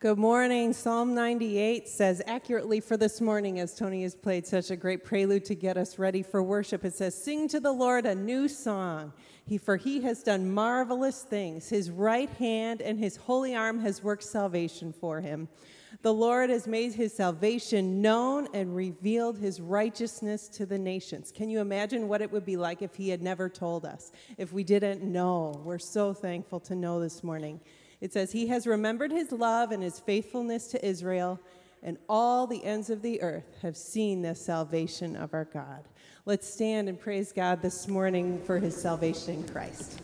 Good morning. Psalm 98 says accurately for this morning, as Tony has played such a great prelude to get us ready for worship, it says, Sing to the Lord a new song. He, for he has done marvelous things. His right hand and his holy arm has worked salvation for him. The Lord has made his salvation known and revealed his righteousness to the nations. Can you imagine what it would be like if he had never told us, if we didn't know? We're so thankful to know this morning. It says, He has remembered his love and his faithfulness to Israel, and all the ends of the earth have seen the salvation of our God. Let's stand and praise God this morning for his salvation in Christ.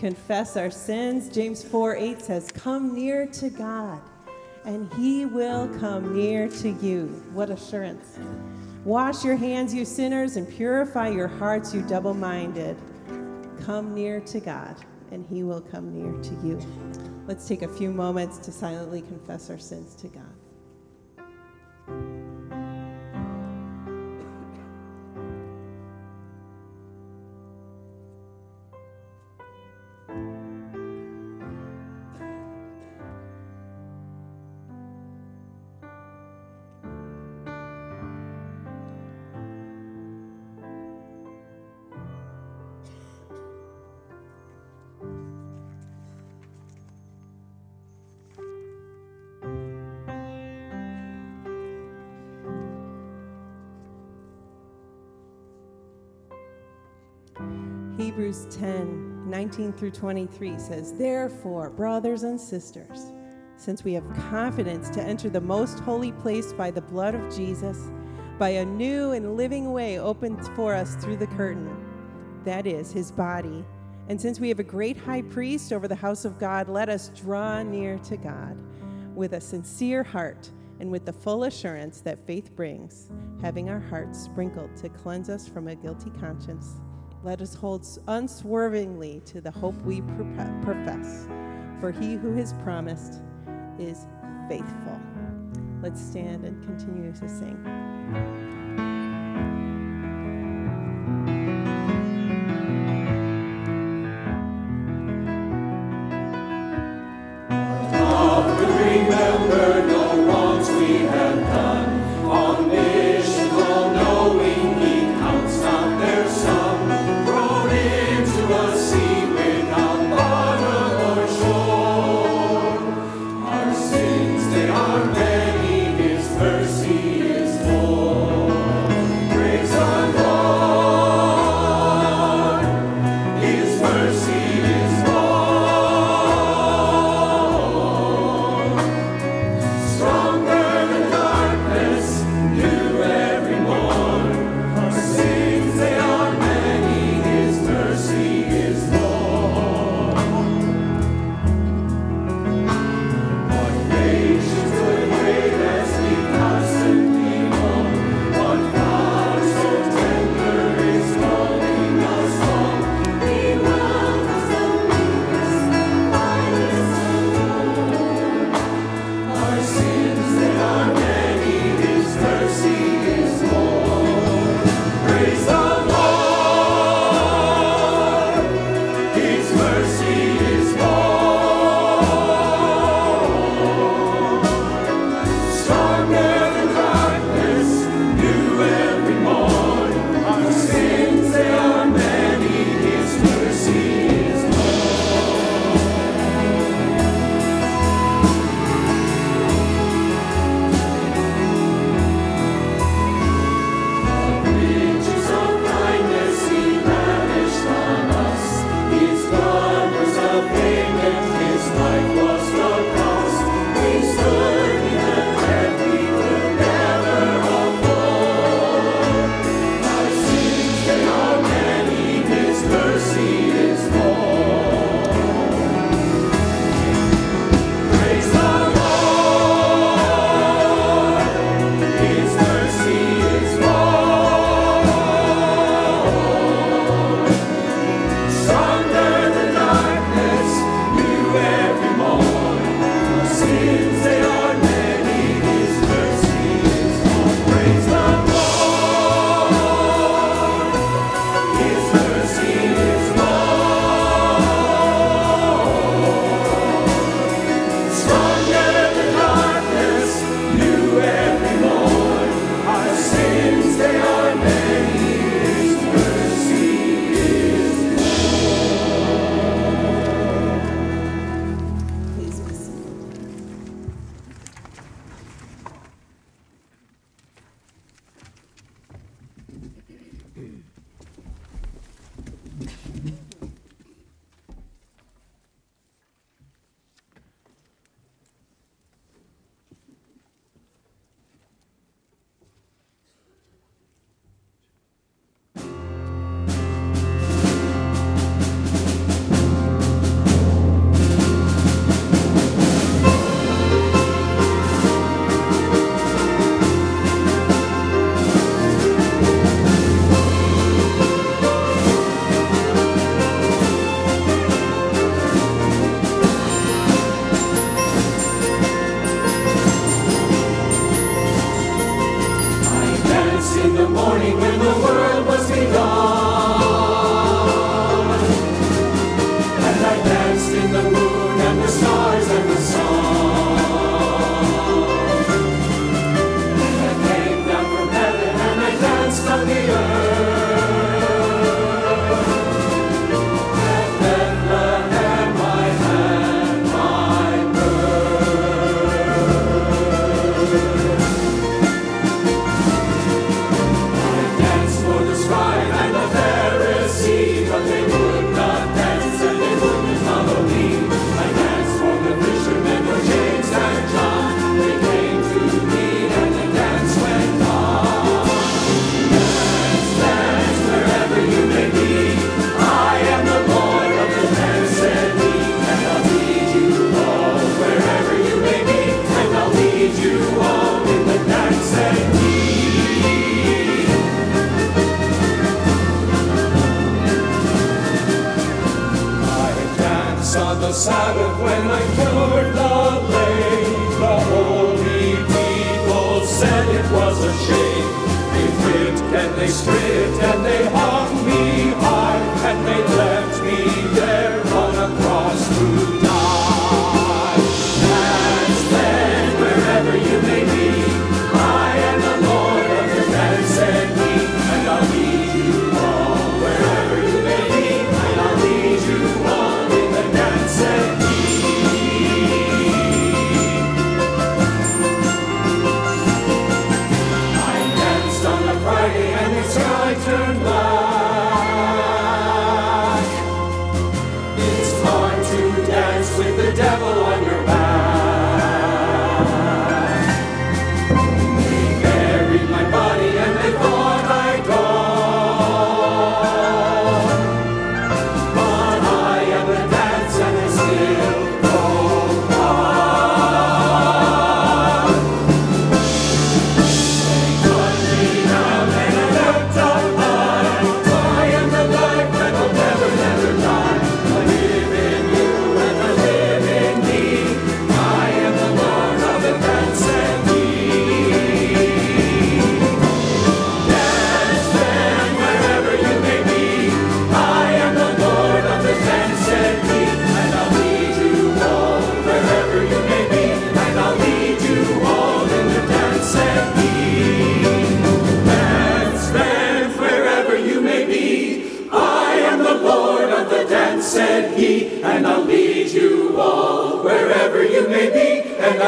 Confess our sins. James 4 8 says, Come near to God, and He will come near to you. What assurance! Wash your hands, you sinners, and purify your hearts, you double minded. Come near to God, and He will come near to you. Let's take a few moments to silently confess our sins to God. Hebrews 10 19 through 23 says, Therefore, brothers and sisters, since we have confidence to enter the most holy place by the blood of Jesus, by a new and living way opened for us through the curtain, that is, his body. And since we have a great high priest over the house of God, let us draw near to God with a sincere heart and with the full assurance that faith brings, having our hearts sprinkled to cleanse us from a guilty conscience let us hold unswervingly to the hope we profess, for he who has promised is faithful. Let's stand and continue to sing.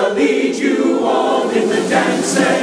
shall lead you all in the dance.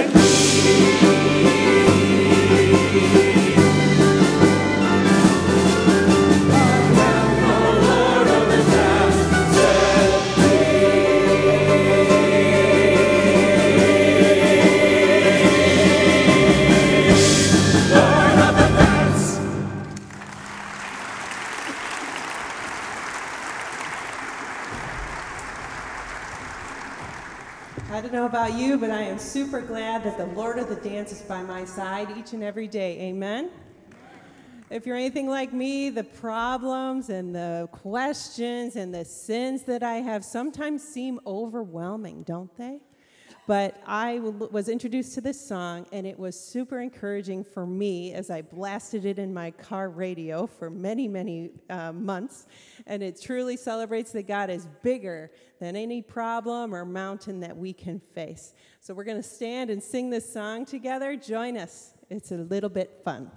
but I am super glad that the Lord of the Dance is by my side each and every day. Amen? If you're anything like me, the problems and the questions and the sins that I have sometimes seem overwhelming, don't they? But I was introduced to this song, and it was super encouraging for me as I blasted it in my car radio for many, many uh, months. And it truly celebrates that God is bigger than any problem or mountain that we can face. So we're going to stand and sing this song together. Join us, it's a little bit fun.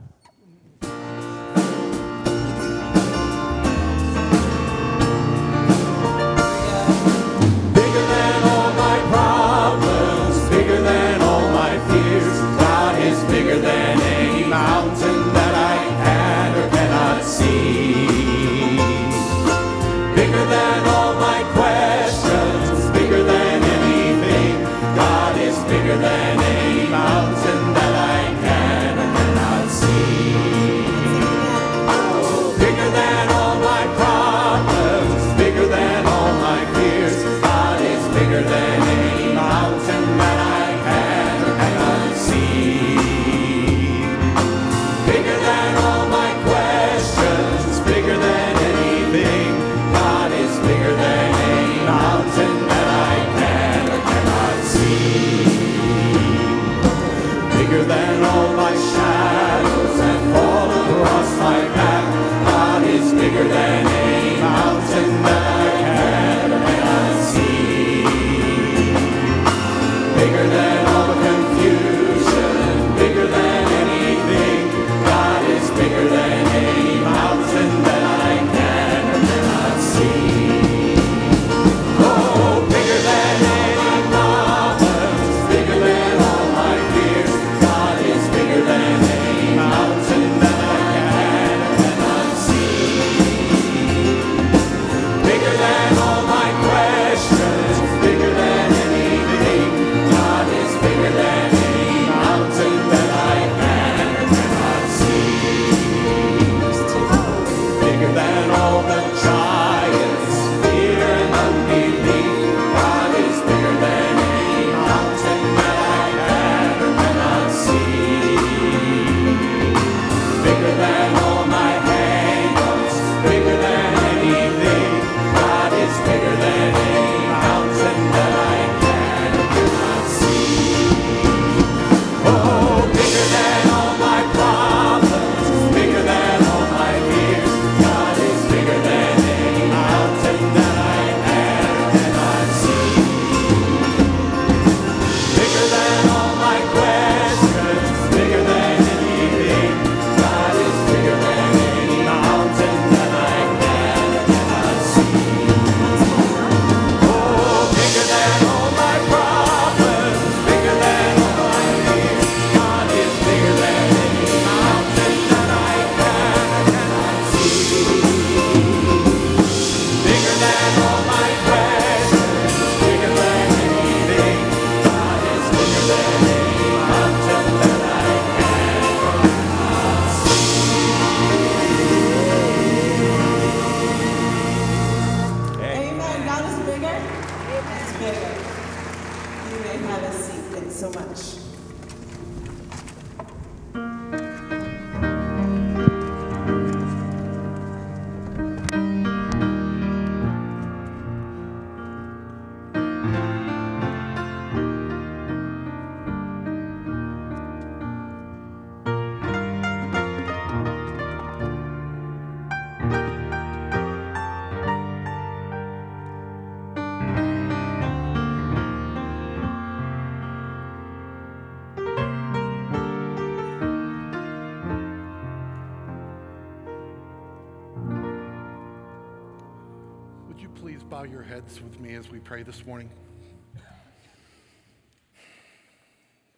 Pray this morning?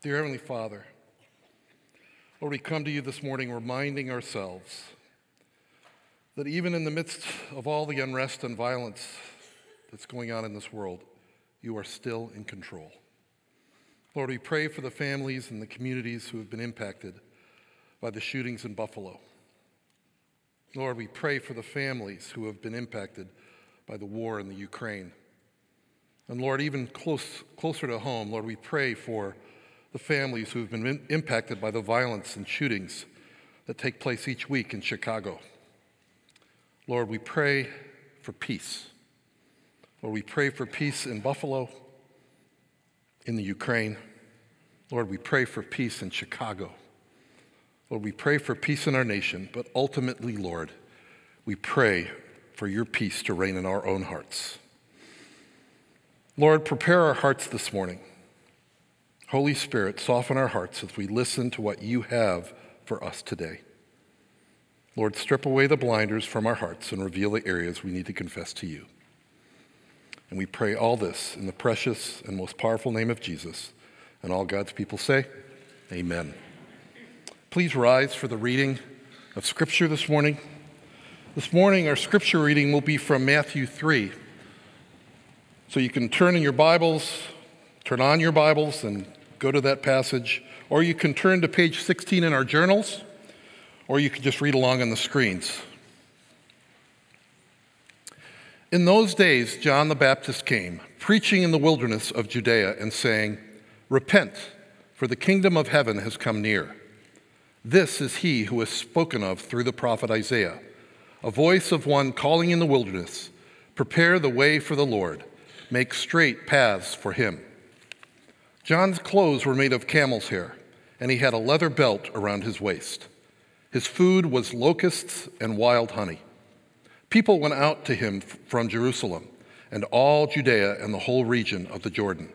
Dear Heavenly Father, Lord, we come to you this morning reminding ourselves that even in the midst of all the unrest and violence that's going on in this world, you are still in control. Lord, we pray for the families and the communities who have been impacted by the shootings in Buffalo. Lord, we pray for the families who have been impacted by the war in the Ukraine. And Lord, even close, closer to home, Lord, we pray for the families who have been in, impacted by the violence and shootings that take place each week in Chicago. Lord, we pray for peace. Lord, we pray for peace in Buffalo, in the Ukraine. Lord, we pray for peace in Chicago. Lord, we pray for peace in our nation, but ultimately, Lord, we pray for your peace to reign in our own hearts. Lord, prepare our hearts this morning. Holy Spirit, soften our hearts as we listen to what you have for us today. Lord, strip away the blinders from our hearts and reveal the areas we need to confess to you. And we pray all this in the precious and most powerful name of Jesus. And all God's people say, Amen. Please rise for the reading of Scripture this morning. This morning, our Scripture reading will be from Matthew 3. So you can turn in your Bibles, turn on your Bibles, and go to that passage, or you can turn to page 16 in our journals, or you can just read along on the screens. In those days, John the Baptist came, preaching in the wilderness of Judea and saying, Repent, for the kingdom of heaven has come near. This is he who is spoken of through the prophet Isaiah, a voice of one calling in the wilderness, Prepare the way for the Lord, make straight paths for him. John's clothes were made of camel's hair, and he had a leather belt around his waist. His food was locusts and wild honey. People went out to him from Jerusalem and all Judea and the whole region of the Jordan.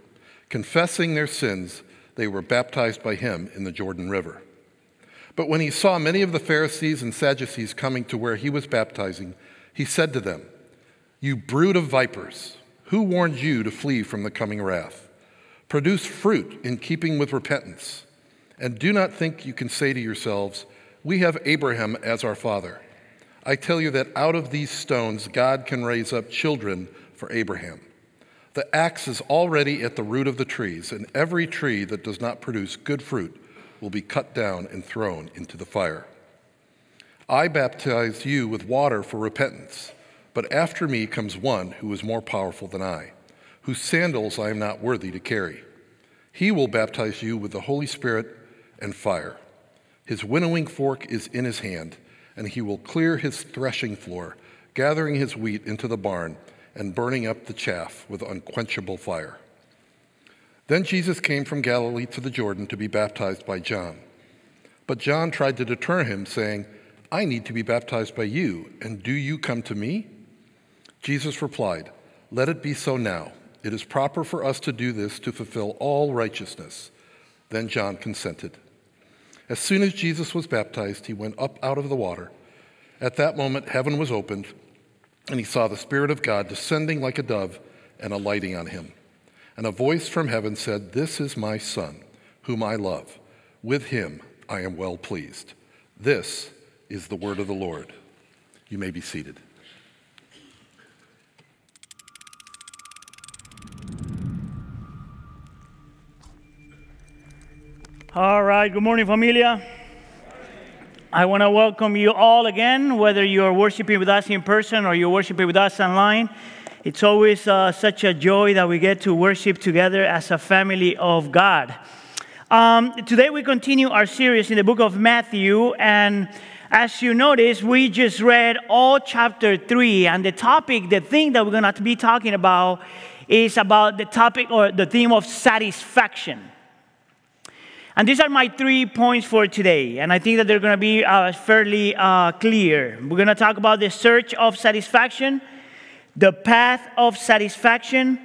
Confessing their sins, they were baptized by him in the Jordan River. But when he saw many of the Pharisees and Sadducees coming to where he was baptizing, he said to them, You brood of vipers, who warned you to flee from the coming wrath? Produce fruit in keeping with repentance. And do not think you can say to yourselves, We have Abraham as our father. I tell you that out of these stones God can raise up children for Abraham. The axe is already at the root of the trees, and every tree that does not produce good fruit will be cut down and thrown into the fire. I baptize you with water for repentance, but after me comes one who is more powerful than I, whose sandals I am not worthy to carry. He will baptize you with the Holy Spirit and fire. His winnowing fork is in his hand, and he will clear his threshing floor, gathering his wheat into the barn and burning up the chaff with unquenchable fire. Then Jesus came from Galilee to the Jordan to be baptized by John. But John tried to deter him, saying, I need to be baptized by you, and do you come to me? Jesus replied, Let it be so now. It is proper for us to do this to fulfill all righteousness. Then John consented. As soon as Jesus was baptized, he went up out of the water. At that moment, heaven was opened, and he saw the Spirit of God descending like a dove and alighting on him. And a voice from heaven said, This is my Son, whom I love. With him I am well pleased. This is the word of the Lord. You may be seated. All right, good morning, familia. I want to welcome you all again, whether you're worshiping with us in person or you're worshiping with us online. It's always uh, such a joy that we get to worship together as a family of God. Um, today, we continue our series in the book of Matthew, and as you notice, we just read all chapter three, and the topic, the thing that we're going to be talking about, is about the topic or the theme of satisfaction. And these are my three points for today, and I think that they're going to be uh, fairly uh, clear. We're going to talk about the search of satisfaction, the path of satisfaction,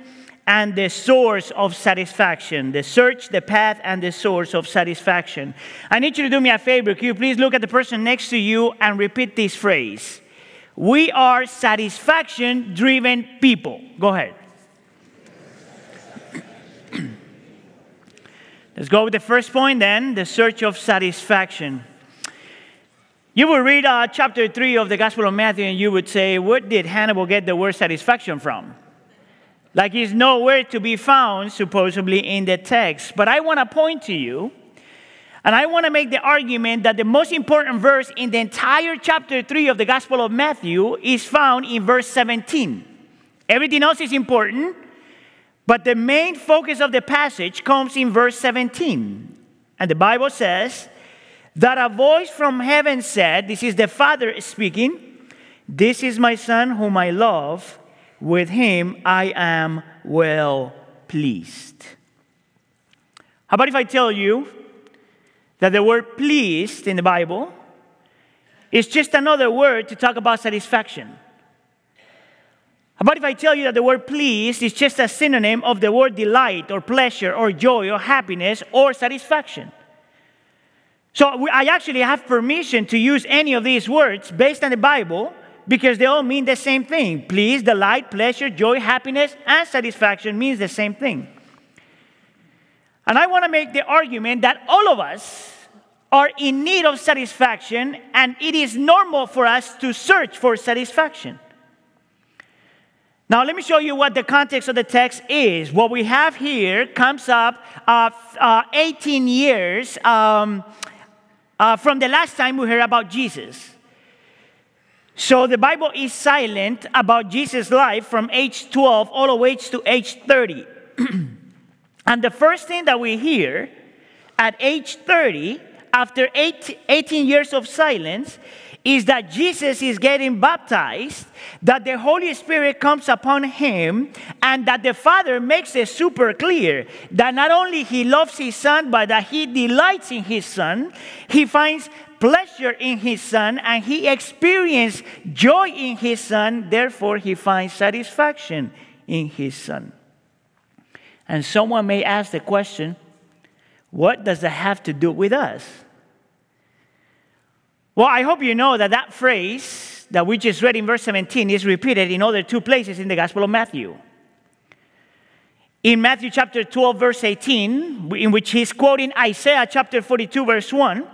and the source of satisfaction. The search, the path, and the source of satisfaction. I need you to do me a favor. Could you please look at the person next to you and repeat this phrase? We are satisfaction driven people. Go ahead. Let's go with the first point then the search of satisfaction. You will read uh, chapter 3 of the Gospel of Matthew and you would say, Where did Hannibal get the word satisfaction from? Like it's nowhere to be found, supposedly, in the text. But I want to point to you, and I want to make the argument that the most important verse in the entire chapter 3 of the Gospel of Matthew is found in verse 17. Everything else is important, but the main focus of the passage comes in verse 17. And the Bible says that a voice from heaven said, This is the Father speaking, This is my Son whom I love. With him I am well pleased. How about if I tell you that the word pleased in the Bible is just another word to talk about satisfaction? About if I tell you that the word pleased is just a synonym of the word delight or pleasure or joy or happiness or satisfaction? So I actually have permission to use any of these words based on the Bible because they all mean the same thing. Please, delight, pleasure, joy, happiness, and satisfaction means the same thing. And I want to make the argument that all of us are in need of satisfaction, and it is normal for us to search for satisfaction. Now, let me show you what the context of the text is. What we have here comes up uh, uh, 18 years um, uh, from the last time we heard about Jesus. So the Bible is silent about Jesus' life from age 12 all the way to age 30. and the first thing that we hear at age 30, after 18 years of silence, is that Jesus is getting baptized, that the Holy Spirit comes upon him, and that the Father makes it super clear that not only he loves his son, but that he delights in his son. He finds pleasure in his son, and he experiences joy in his son. Therefore, he finds satisfaction in his son. And someone may ask the question, what does that have to do with us? Well, I hope you know that that phrase that we just read in verse 17 is repeated in other two places in the Gospel of Matthew. In Matthew chapter 12, verse 18, in which he's quoting Isaiah chapter 42, verse 1,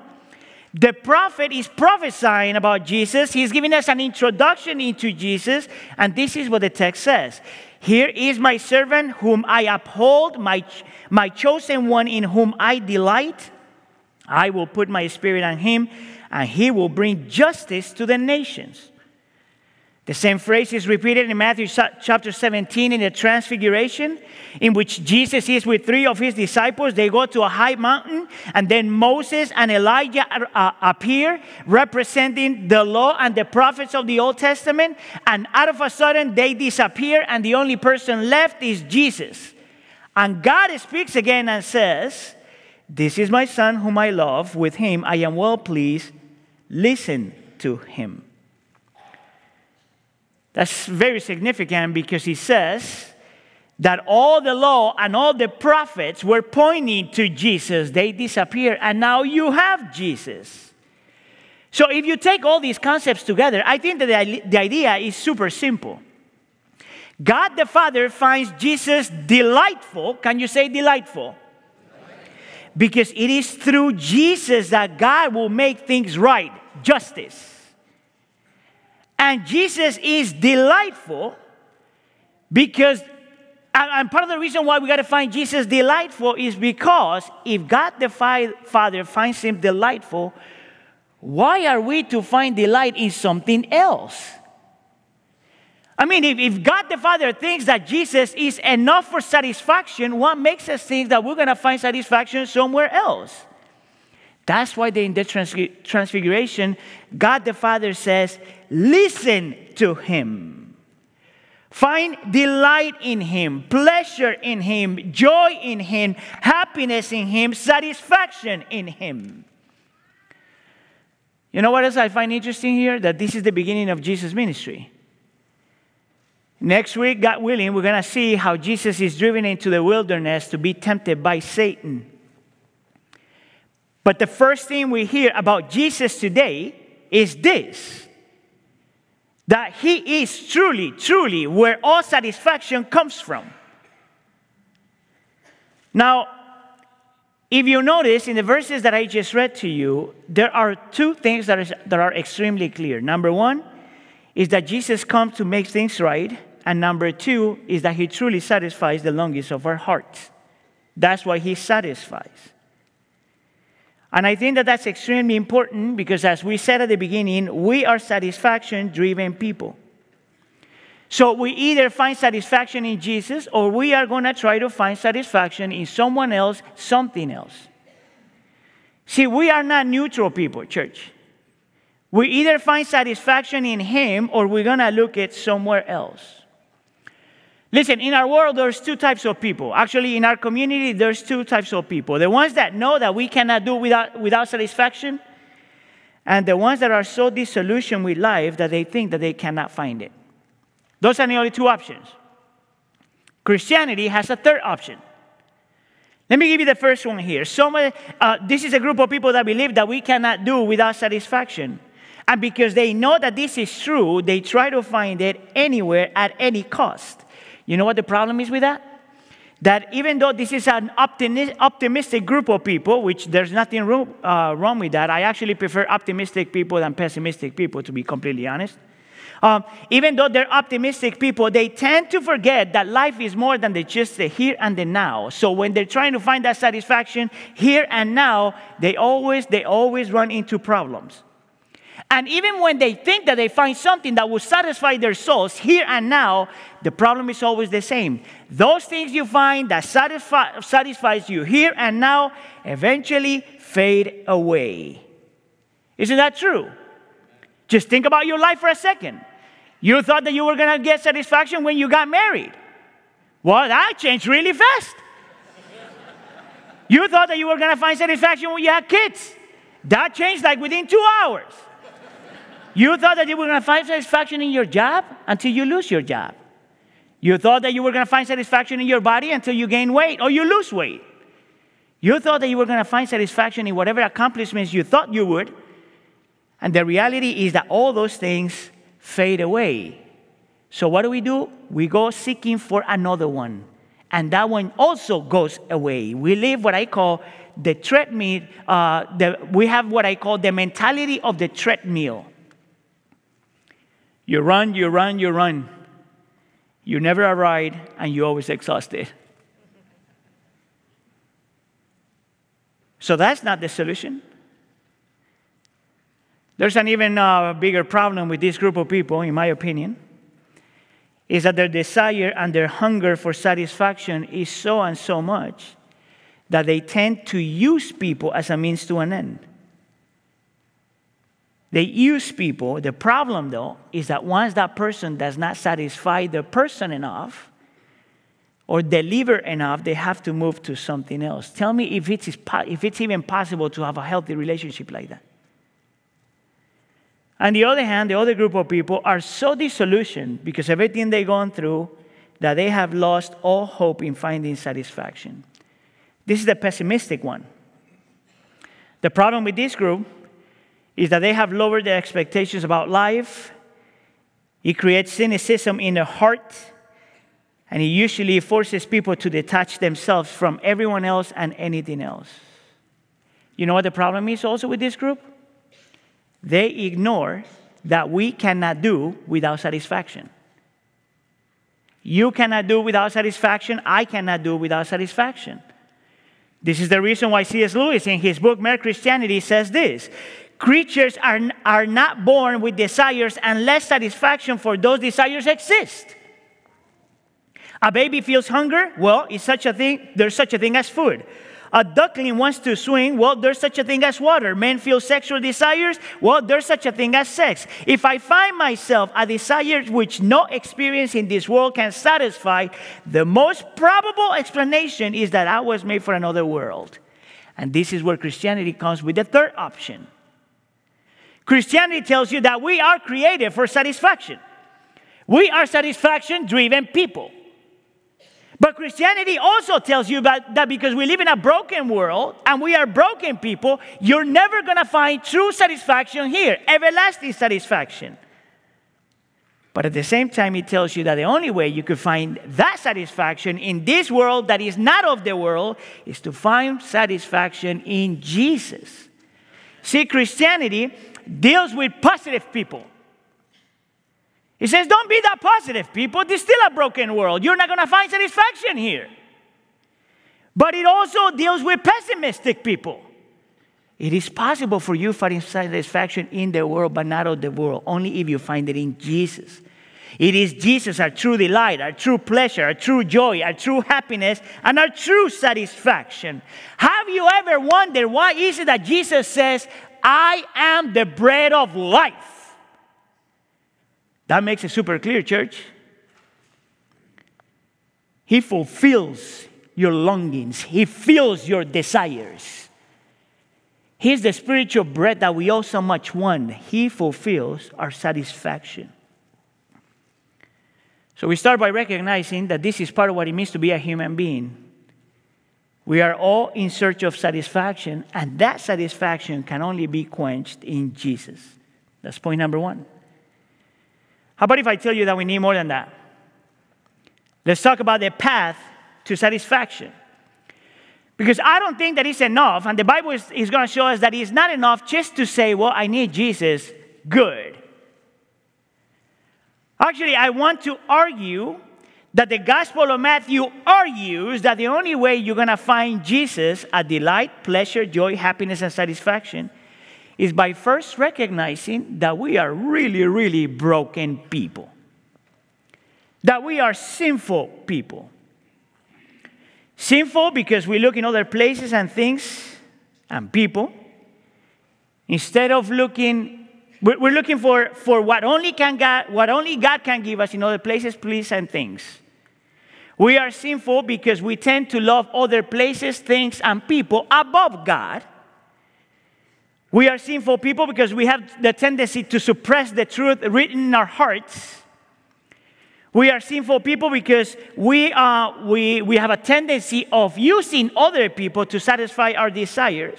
the prophet is prophesying about Jesus. He's giving us an introduction into Jesus, and this is what the text says Here is my servant whom I uphold, my, my chosen one in whom I delight. I will put my spirit on him and he will bring justice to the nations. The same phrase is repeated in Matthew chapter 17 in the Transfiguration, in which Jesus is with three of his disciples. They go to a high mountain, and then Moses and Elijah uh, appear, representing the law and the prophets of the Old Testament. And out of a sudden, they disappear, and the only person left is Jesus. And God speaks again and says, This is my son whom I love. With him I am well pleased listen to him. That's very significant because he says that all the law and all the prophets were pointing to Jesus. They disappeared, and now you have Jesus. So, if you take all these concepts together, I think that the idea is super simple. God the Father finds Jesus delightful. Can you say delightful? Because it is through Jesus that God will make things right justice. And Jesus is delightful because, and part of the reason why we got to find Jesus delightful is because if God the Father finds him delightful, why are we to find delight in something else? I mean, if, if God the Father thinks that Jesus is enough for satisfaction, what makes us think that we're going to find satisfaction somewhere else? That's why in the transfiguration, God the Father says, Listen to him. Find delight in him, pleasure in him, joy in him, happiness in him, satisfaction in him. You know what else I find interesting here? That this is the beginning of Jesus' ministry. Next week, God willing, we're going to see how Jesus is driven into the wilderness to be tempted by Satan. But the first thing we hear about Jesus today is this that He is truly, truly where all satisfaction comes from. Now, if you notice in the verses that I just read to you, there are two things that, is, that are extremely clear. Number one is that Jesus comes to make things right, and number two is that he truly satisfies the longings of our hearts. That's why he satisfies. And I think that that's extremely important because, as we said at the beginning, we are satisfaction driven people. So we either find satisfaction in Jesus or we are going to try to find satisfaction in someone else, something else. See, we are not neutral people, church. We either find satisfaction in Him or we're going to look at somewhere else. Listen, in our world, there's two types of people. Actually, in our community, there's two types of people. The ones that know that we cannot do without, without satisfaction, and the ones that are so disillusioned with life that they think that they cannot find it. Those are the only two options. Christianity has a third option. Let me give you the first one here. Uh, this is a group of people that believe that we cannot do without satisfaction. And because they know that this is true, they try to find it anywhere at any cost. You know what the problem is with that? That even though this is an optimistic group of people, which there's nothing wrong, uh, wrong with that, I actually prefer optimistic people than pessimistic people, to be completely honest. Um, even though they're optimistic people, they tend to forget that life is more than the, just the here and the now. So when they're trying to find that satisfaction here and now, they always they always run into problems. And even when they think that they find something that will satisfy their souls here and now, the problem is always the same. Those things you find that satisfy, satisfies you here and now eventually fade away. Isn't that true? Just think about your life for a second. You thought that you were going to get satisfaction when you got married. Well, that changed really fast. You thought that you were going to find satisfaction when you had kids. That changed like within two hours. You thought that you were going to find satisfaction in your job until you lose your job. You thought that you were going to find satisfaction in your body until you gain weight or you lose weight. You thought that you were going to find satisfaction in whatever accomplishments you thought you would. And the reality is that all those things fade away. So, what do we do? We go seeking for another one. And that one also goes away. We live what I call the treadmill. Uh, the, we have what I call the mentality of the treadmill. You run, you run, you run. You never arrive, and you're always exhausted. So that's not the solution. There's an even uh, bigger problem with this group of people, in my opinion, is that their desire and their hunger for satisfaction is so and so much that they tend to use people as a means to an end. They use people. The problem, though, is that once that person does not satisfy the person enough or deliver enough, they have to move to something else. Tell me if it's, if it's even possible to have a healthy relationship like that. On the other hand, the other group of people are so disillusioned because everything they've gone through that they have lost all hope in finding satisfaction. This is the pessimistic one. The problem with this group is that they have lowered their expectations about life. It creates cynicism in their heart, and it usually forces people to detach themselves from everyone else and anything else. You know what the problem is also with this group? They ignore that we cannot do without satisfaction. You cannot do without satisfaction. I cannot do without satisfaction. This is the reason why C.S. Lewis, in his book Mere Christianity, says this Creatures are, are not born with desires unless satisfaction for those desires exist. A baby feels hunger, well, it's such a thing, there's such a thing as food. A duckling wants to swing, well, there's such a thing as water. Men feel sexual desires, well, there's such a thing as sex. If I find myself a desire which no experience in this world can satisfy, the most probable explanation is that I was made for another world. And this is where Christianity comes with the third option Christianity tells you that we are created for satisfaction. We are satisfaction driven people. But Christianity also tells you that because we live in a broken world and we are broken people, you're never going to find true satisfaction here, everlasting satisfaction. But at the same time, it tells you that the only way you could find that satisfaction in this world that is not of the world is to find satisfaction in Jesus. See, Christianity deals with positive people. He says, Don't be that positive, people. There's still a broken world. You're not going to find satisfaction here. But it also deals with pessimistic people. It is possible for you to find satisfaction in the world, but not of the world, only if you find it in Jesus. It is Jesus, our true delight, our true pleasure, our true joy, our true happiness, and our true satisfaction. Have you ever wondered why is it that Jesus says, I am the bread of life? That makes it super clear, church. He fulfills your longings, He fills your desires. He's the spiritual bread that we all so much want. He fulfills our satisfaction. So we start by recognizing that this is part of what it means to be a human being. We are all in search of satisfaction, and that satisfaction can only be quenched in Jesus. That's point number one. How about if I tell you that we need more than that? Let's talk about the path to satisfaction. Because I don't think that it's enough, and the Bible is, is going to show us that it's not enough just to say, well, I need Jesus, good. Actually, I want to argue that the Gospel of Matthew argues that the only way you're going to find Jesus a delight, pleasure, joy, happiness, and satisfaction is by first recognizing that we are really, really broken people, that we are sinful people. Sinful because we look in other places and things and people instead of looking we're looking for, for what only can God, what only God can give us in other places, places, and things. We are sinful because we tend to love other places, things, and people above God. We are sinful people because we have the tendency to suppress the truth written in our hearts. We are sinful people because we, uh, we, we have a tendency of using other people to satisfy our desires.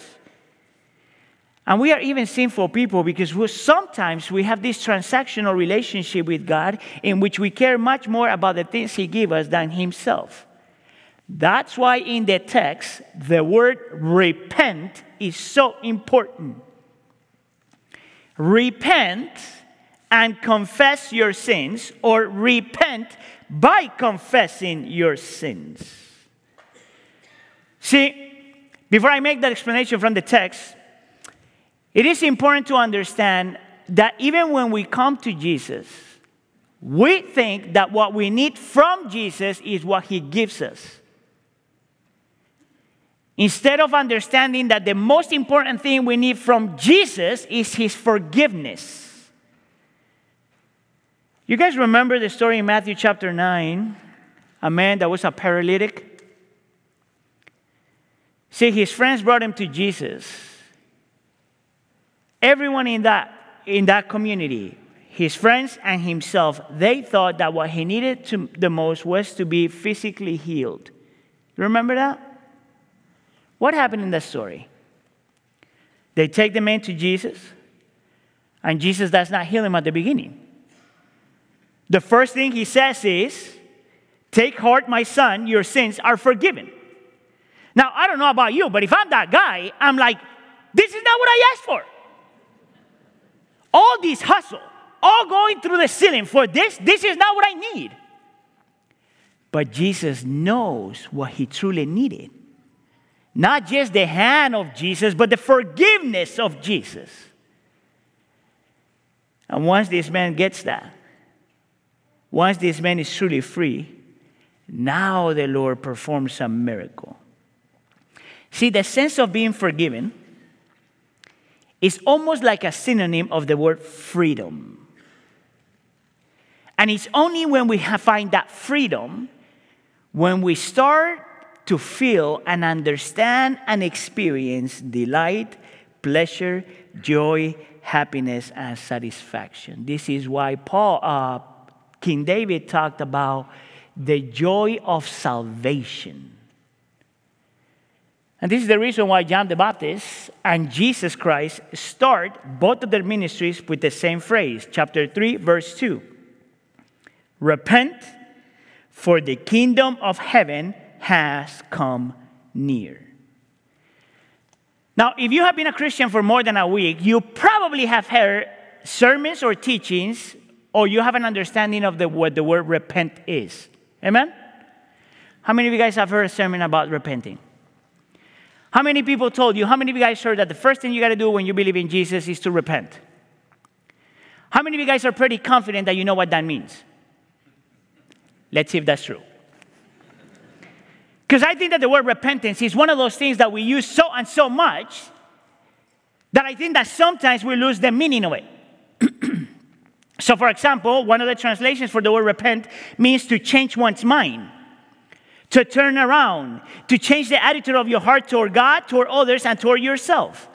And we are even sinful people because we, sometimes we have this transactional relationship with God in which we care much more about the things He gives us than Himself. That's why in the text, the word repent is so important. Repent and confess your sins, or repent by confessing your sins. See, before I make that explanation from the text, it is important to understand that even when we come to Jesus, we think that what we need from Jesus is what he gives us. Instead of understanding that the most important thing we need from Jesus is his forgiveness. You guys remember the story in Matthew chapter 9? A man that was a paralytic. See, his friends brought him to Jesus. Everyone in that, in that community, his friends and himself, they thought that what he needed to, the most was to be physically healed. Remember that? What happened in that story? They take the man to Jesus, and Jesus does not heal him at the beginning. The first thing he says is, Take heart, my son, your sins are forgiven. Now, I don't know about you, but if I'm that guy, I'm like, This is not what I asked for. All this hustle, all going through the ceiling for this, this is not what I need. But Jesus knows what he truly needed. Not just the hand of Jesus, but the forgiveness of Jesus. And once this man gets that, once this man is truly free, now the Lord performs a miracle. See, the sense of being forgiven is almost like a synonym of the word freedom. And it's only when we find that freedom when we start to feel and understand and experience delight, pleasure, joy, happiness, and satisfaction. This is why Paul, uh, King David talked about the joy of salvation. And this is the reason why John the Baptist and Jesus Christ start both of their ministries with the same phrase, chapter 3, verse 2. Repent, for the kingdom of heaven has come near. Now, if you have been a Christian for more than a week, you probably have heard sermons or teachings, or you have an understanding of the, what the word repent is. Amen? How many of you guys have heard a sermon about repenting? How many people told you, how many of you guys heard that the first thing you got to do when you believe in Jesus is to repent? How many of you guys are pretty confident that you know what that means? Let's see if that's true. Because I think that the word repentance is one of those things that we use so and so much that I think that sometimes we lose the meaning of it. so, for example, one of the translations for the word repent means to change one's mind, to turn around, to change the attitude of your heart toward God, toward others, and toward yourself.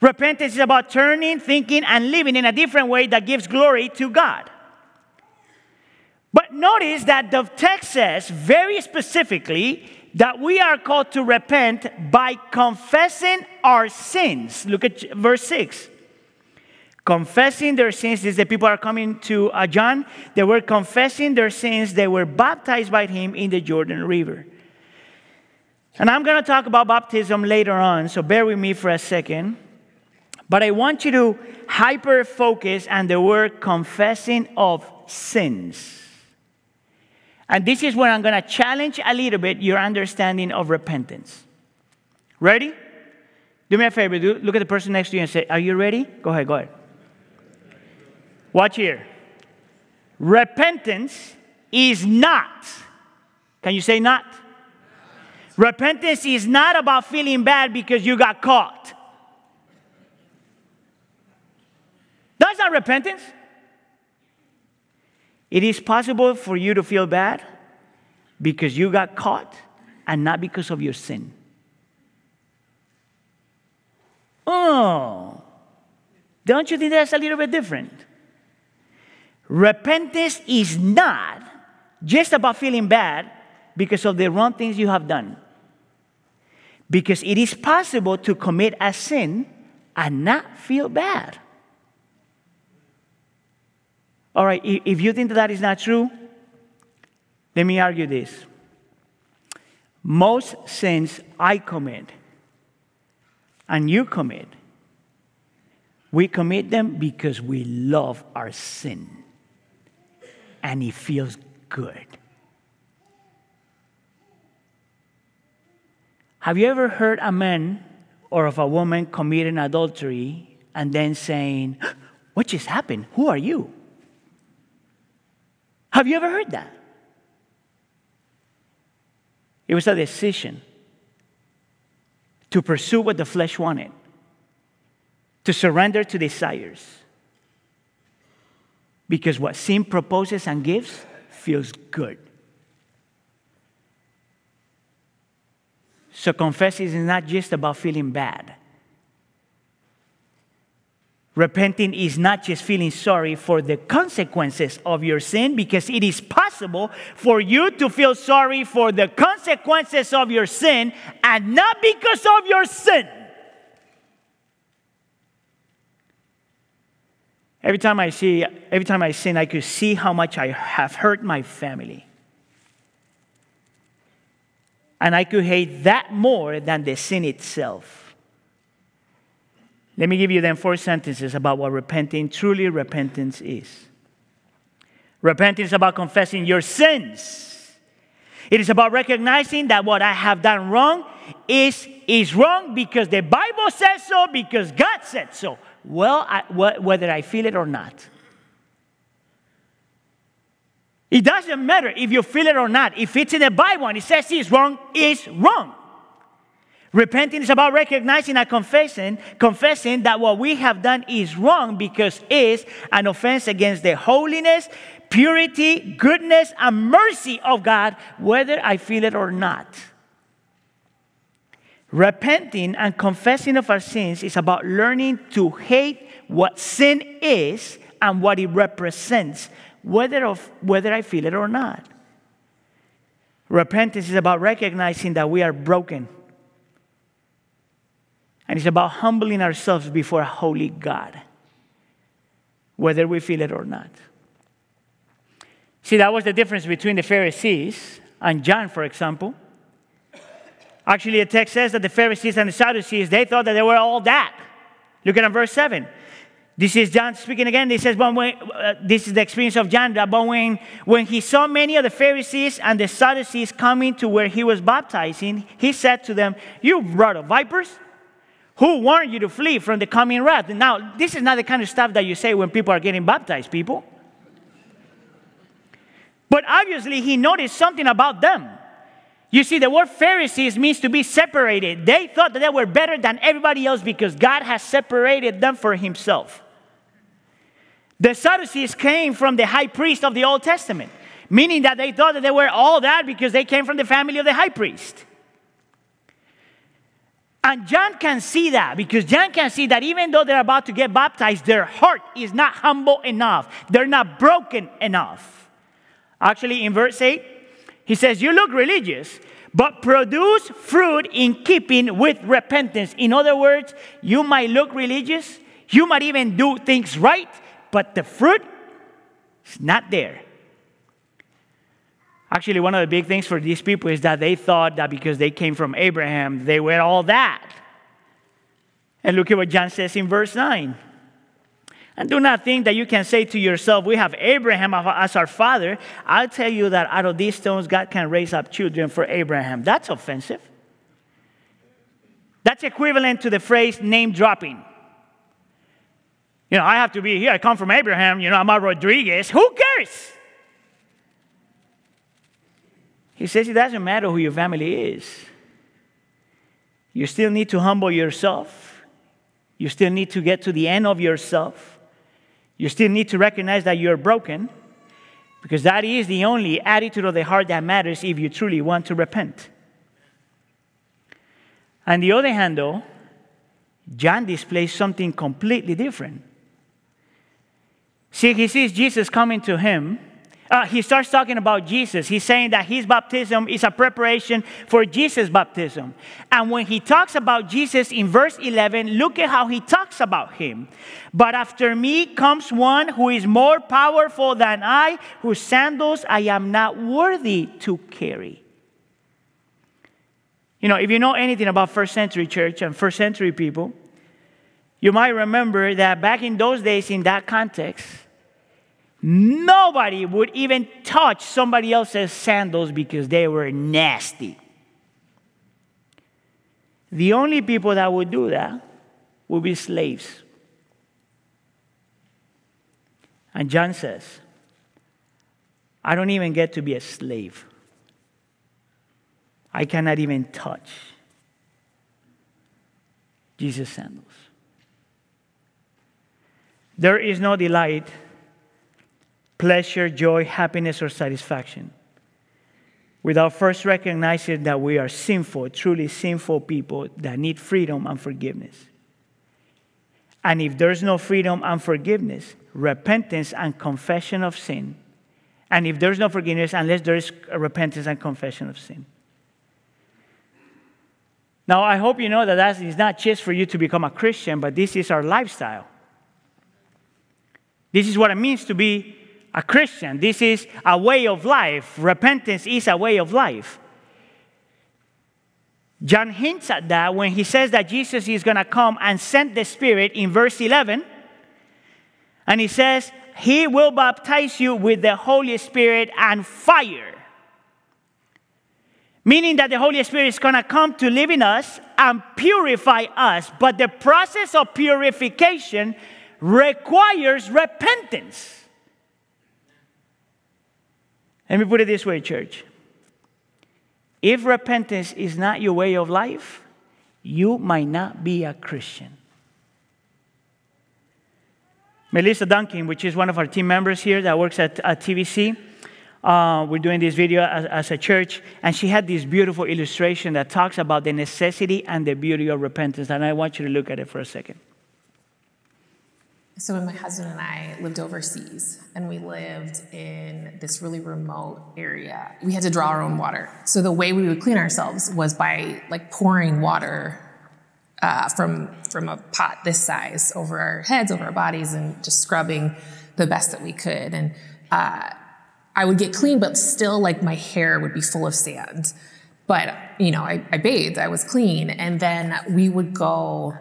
Repentance is about turning, thinking, and living in a different way that gives glory to God. But notice that the text says very specifically that we are called to repent by confessing our sins. Look at verse 6. Confessing their sins, as the people are coming to uh, John, they were confessing their sins. They were baptized by him in the Jordan River. And I'm going to talk about baptism later on, so bear with me for a second. But I want you to hyper focus on the word confessing of sins. And this is where I'm going to challenge a little bit your understanding of repentance. Ready? Do me a favor. Do, look at the person next to you and say, Are you ready? Go ahead, go ahead. Watch here. Repentance is not, can you say not? Repentance is not about feeling bad because you got caught. That's not repentance. It is possible for you to feel bad because you got caught and not because of your sin. Oh, don't you think that's a little bit different? Repentance is not just about feeling bad because of the wrong things you have done. Because it is possible to commit a sin and not feel bad. All right, if you think that, is not true, let me argue this. Most sins I commit and you commit, we commit them because we love our sin and he feels good. Have you ever heard a man or of a woman committing adultery and then saying, What just happened? Who are you? Have you ever heard that? It was a decision to pursue what the flesh wanted, to surrender to desires. Because what sin proposes and gives feels good. So, confessing is not just about feeling bad. Repenting is not just feeling sorry for the consequences of your sin, because it is possible for you to feel sorry for the consequences of your sin and not because of your sin. Every time I see, every time I sin, I could see how much I have hurt my family. And I could hate that more than the sin itself. Let me give you then four sentences about what repenting, truly repentance is. Repentance is about confessing your sins. It is about recognizing that what I have done wrong is, is wrong because the Bible says so, because God said so. Well, I, wh- whether I feel it or not. It doesn't matter if you feel it or not. If it's in the Bible and it says it's wrong, it's wrong. Repenting is about recognizing and confessing, confessing that what we have done is wrong because it's an offense against the holiness, purity, goodness, and mercy of God, whether I feel it or not. Repenting and confessing of our sins is about learning to hate what sin is and what it represents, whether, of, whether I feel it or not. Repentance is about recognizing that we are broken and it's about humbling ourselves before a holy God, whether we feel it or not. See, that was the difference between the Pharisees and John, for example. Actually, the text says that the Pharisees and the Sadducees, they thought that they were all that. Look at verse 7. This is John speaking again. Says, uh, this is the experience of John. But when, when he saw many of the Pharisees and the Sadducees coming to where he was baptizing, he said to them, You brought of vipers, who warned you to flee from the coming wrath? Now, this is not the kind of stuff that you say when people are getting baptized, people. But obviously, he noticed something about them. You see, the word Pharisees means to be separated. They thought that they were better than everybody else because God has separated them for himself. The Sadducees came from the high priest of the Old Testament, meaning that they thought that they were all that because they came from the family of the high priest. And John can see that because John can see that even though they're about to get baptized, their heart is not humble enough, they're not broken enough. Actually, in verse 8, he says, You look religious, but produce fruit in keeping with repentance. In other words, you might look religious, you might even do things right, but the fruit is not there. Actually, one of the big things for these people is that they thought that because they came from Abraham, they were all that. And look at what John says in verse 9. And do not think that you can say to yourself, We have Abraham as our father. I'll tell you that out of these stones, God can raise up children for Abraham. That's offensive. That's equivalent to the phrase name dropping. You know, I have to be here. I come from Abraham. You know, I'm a Rodriguez. Who cares? He says it doesn't matter who your family is. You still need to humble yourself. You still need to get to the end of yourself. You still need to recognize that you're broken because that is the only attitude of the heart that matters if you truly want to repent. On the other hand, though, John displays something completely different. See, he sees Jesus coming to him. Uh, he starts talking about Jesus. He's saying that his baptism is a preparation for Jesus' baptism. And when he talks about Jesus in verse 11, look at how he talks about him. But after me comes one who is more powerful than I, whose sandals I am not worthy to carry. You know, if you know anything about first century church and first century people, you might remember that back in those days, in that context, Nobody would even touch somebody else's sandals because they were nasty. The only people that would do that would be slaves. And John says, I don't even get to be a slave. I cannot even touch Jesus' sandals. There is no delight pleasure, joy, happiness, or satisfaction without first recognizing that we are sinful, truly sinful people that need freedom and forgiveness. And if there's no freedom and forgiveness, repentance and confession of sin, and if there's no forgiveness unless there is repentance and confession of sin. Now, I hope you know that that is not just for you to become a Christian, but this is our lifestyle. This is what it means to be a Christian. This is a way of life. Repentance is a way of life. John hints at that when he says that Jesus is going to come and send the Spirit in verse 11. And he says, He will baptize you with the Holy Spirit and fire. Meaning that the Holy Spirit is going to come to live in us and purify us. But the process of purification requires repentance. Let me put it this way, church. If repentance is not your way of life, you might not be a Christian. Melissa Duncan, which is one of our team members here that works at, at TVC, uh, we're doing this video as, as, a church, and she had this beautiful illustration that talks about the necessity and the beauty of repentance. And I want you to look at it for a second. So, when my husband and I lived overseas and we lived in this really remote area, we had to draw our own water. So, the way we would clean ourselves was by like pouring water uh, from, from a pot this size over our heads, over our bodies, and just scrubbing the best that we could. And uh, I would get clean, but still like my hair would be full of sand. But, you know, I, I bathed, I was clean. And then we would go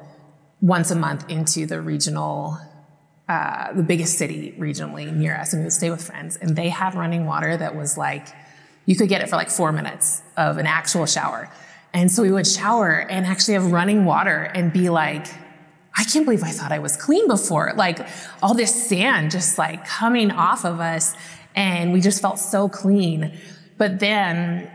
once a month into the regional, uh, the biggest city regionally near us, and we would stay with friends. And they had running water that was like, you could get it for like four minutes of an actual shower. And so we would shower and actually have running water and be like, I can't believe I thought I was clean before. Like all this sand just like coming off of us. And we just felt so clean. But then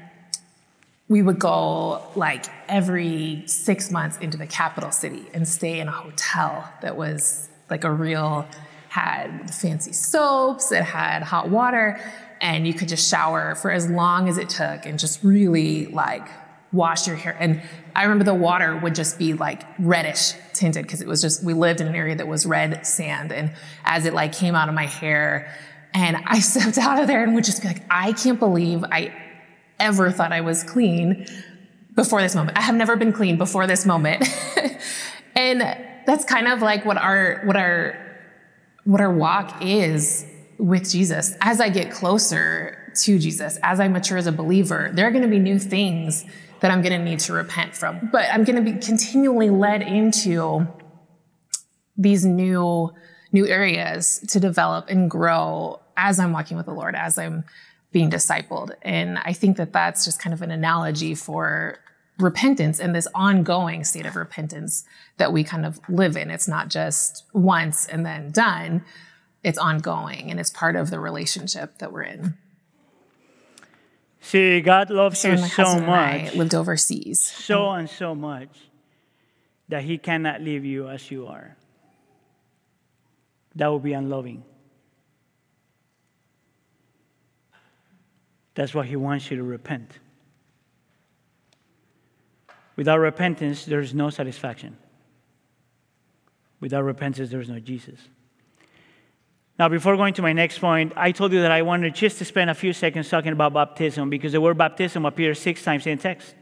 we would go like every six months into the capital city and stay in a hotel that was like a real, had fancy soaps, it had hot water, and you could just shower for as long as it took and just really like wash your hair. And I remember the water would just be like reddish tinted because it was just, we lived in an area that was red sand. And as it like came out of my hair, and I stepped out of there and would just be like, I can't believe I ever thought I was clean before this moment. I have never been clean before this moment. and that's kind of like what our, what our, what our walk is with Jesus. As I get closer to Jesus, as I mature as a believer, there are going to be new things that I'm going to need to repent from. But I'm going to be continually led into these new new areas to develop and grow as I'm walking with the Lord, as I'm being discipled. And I think that that's just kind of an analogy for repentance and this ongoing state of repentance that we kind of live in. It's not just once and then done. It's ongoing and it's part of the relationship that we're in. See, God loves So you so husband and I much, lived overseas. so and so much, that He cannot leave you as you are. That would be unloving. That's why He wants you to repent. Without repentance, there's no satisfaction. Without repentance, there's no Jesus. Now, before going to my next point, I told you that I wanted just to spend a few seconds talking about baptism because the word baptism appears six times in the text.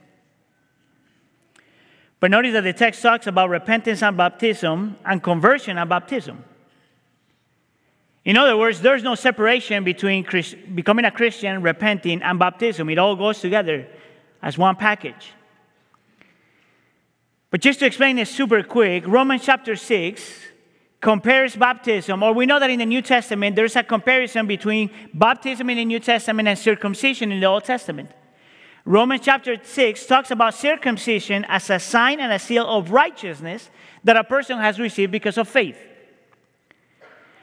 But notice that the text talks about repentance and baptism and conversion and baptism. In other words, there's no separation between Christ- becoming a Christian, repenting, and baptism. It all goes together as one package. But just to explain this super quick, Romans chapter 6 compares baptism, or we know that in the New Testament there's a comparison between baptism in the New Testament and circumcision in the Old Testament. Romans chapter 6 talks about circumcision as a sign and a seal of righteousness that a person has received because of faith.